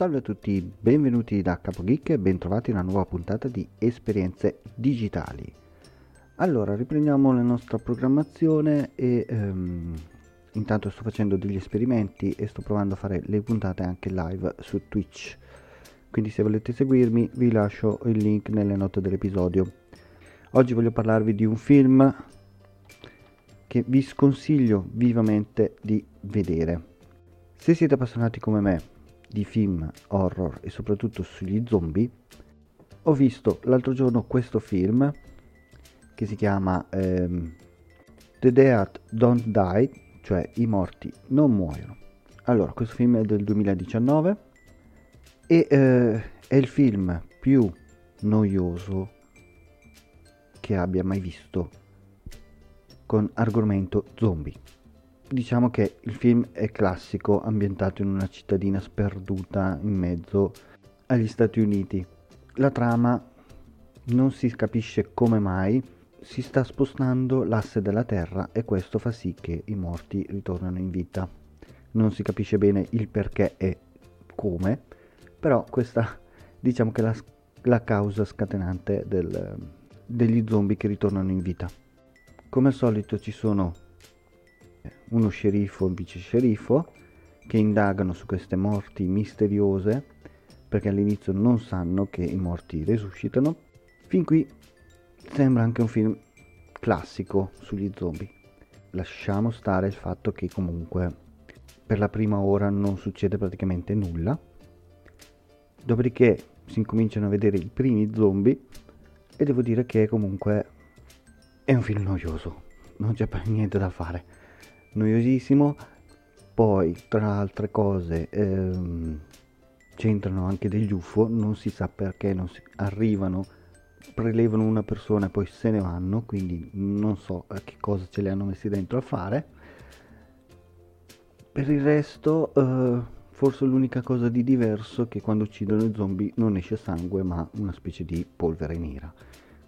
Salve a tutti, benvenuti da CapoGeek e bentrovati in una nuova puntata di Esperienze Digitali. Allora, riprendiamo la nostra programmazione e um, intanto sto facendo degli esperimenti e sto provando a fare le puntate anche live su Twitch. Quindi se volete seguirmi vi lascio il link nelle note dell'episodio. Oggi voglio parlarvi di un film che vi sconsiglio vivamente di vedere. Se siete appassionati come me di film horror e soprattutto sugli zombie, ho visto l'altro giorno questo film che si chiama ehm, The Dead Don't Die, cioè I morti non muoiono. Allora, questo film è del 2019 e eh, è il film più noioso che abbia mai visto con argomento zombie. Diciamo che il film è classico, ambientato in una cittadina sperduta in mezzo agli Stati Uniti. La trama non si capisce come mai si sta spostando l'asse della Terra e questo fa sì che i morti ritornano in vita. Non si capisce bene il perché e come, però questa diciamo che è la, la causa scatenante del, degli zombie che ritornano in vita. Come al solito ci sono uno sceriffo e un vice sceriffo che indagano su queste morti misteriose perché all'inizio non sanno che i morti resuscitano. Fin qui sembra anche un film classico sugli zombie. Lasciamo stare il fatto che comunque per la prima ora non succede praticamente nulla. Dopodiché si incominciano a vedere i primi zombie e devo dire che comunque è un film noioso, non c'è niente da fare noiosissimo. Poi, tra altre cose, ehm, c'entrano anche degli UFO, non si sa perché, non si, arrivano, prelevano una persona e poi se ne vanno, quindi non so a che cosa ce li hanno messi dentro a fare. Per il resto, eh, forse l'unica cosa di diverso è che quando uccidono i zombie non esce sangue, ma una specie di polvere nera.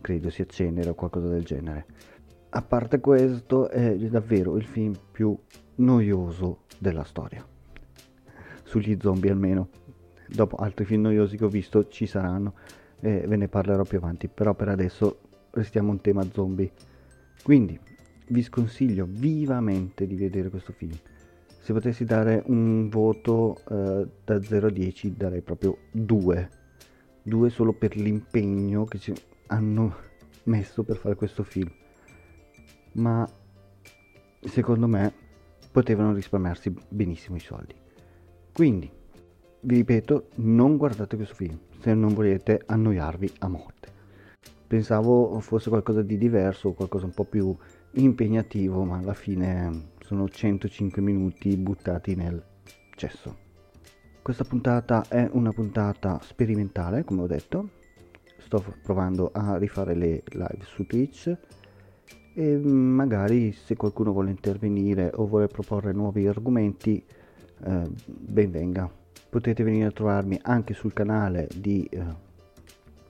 Credo sia cenere o qualcosa del genere a parte questo è davvero il film più noioso della storia. Sugli zombie almeno. Dopo altri film noiosi che ho visto ci saranno e ve ne parlerò più avanti. Però per adesso restiamo un tema zombie. Quindi vi sconsiglio vivamente di vedere questo film. Se potessi dare un voto eh, da 0 a 10 darei proprio 2 2 solo per l'impegno che ci hanno messo per fare questo film ma secondo me potevano risparmiarsi benissimo i soldi. Quindi, vi ripeto, non guardate questo film se non volete annoiarvi a morte. Pensavo fosse qualcosa di diverso, qualcosa un po' più impegnativo, ma alla fine sono 105 minuti buttati nel cesso. Questa puntata è una puntata sperimentale, come ho detto. Sto provando a rifare le live su Twitch e magari se qualcuno vuole intervenire o vuole proporre nuovi argomenti eh, ben venga. Potete venire a trovarmi anche sul canale di eh,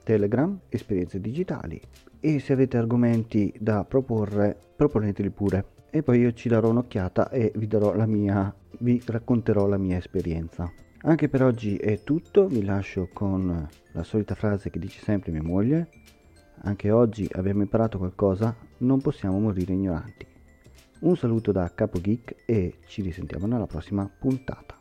telegram esperienze digitali. E se avete argomenti da proporre proponeteli pure. E poi io ci darò un'occhiata e vi darò la mia vi racconterò la mia esperienza. Anche per oggi è tutto. Vi lascio con la solita frase che dice sempre mia moglie anche oggi abbiamo imparato qualcosa, non possiamo morire ignoranti. Un saluto da Capo Geek e ci risentiamo nella prossima puntata.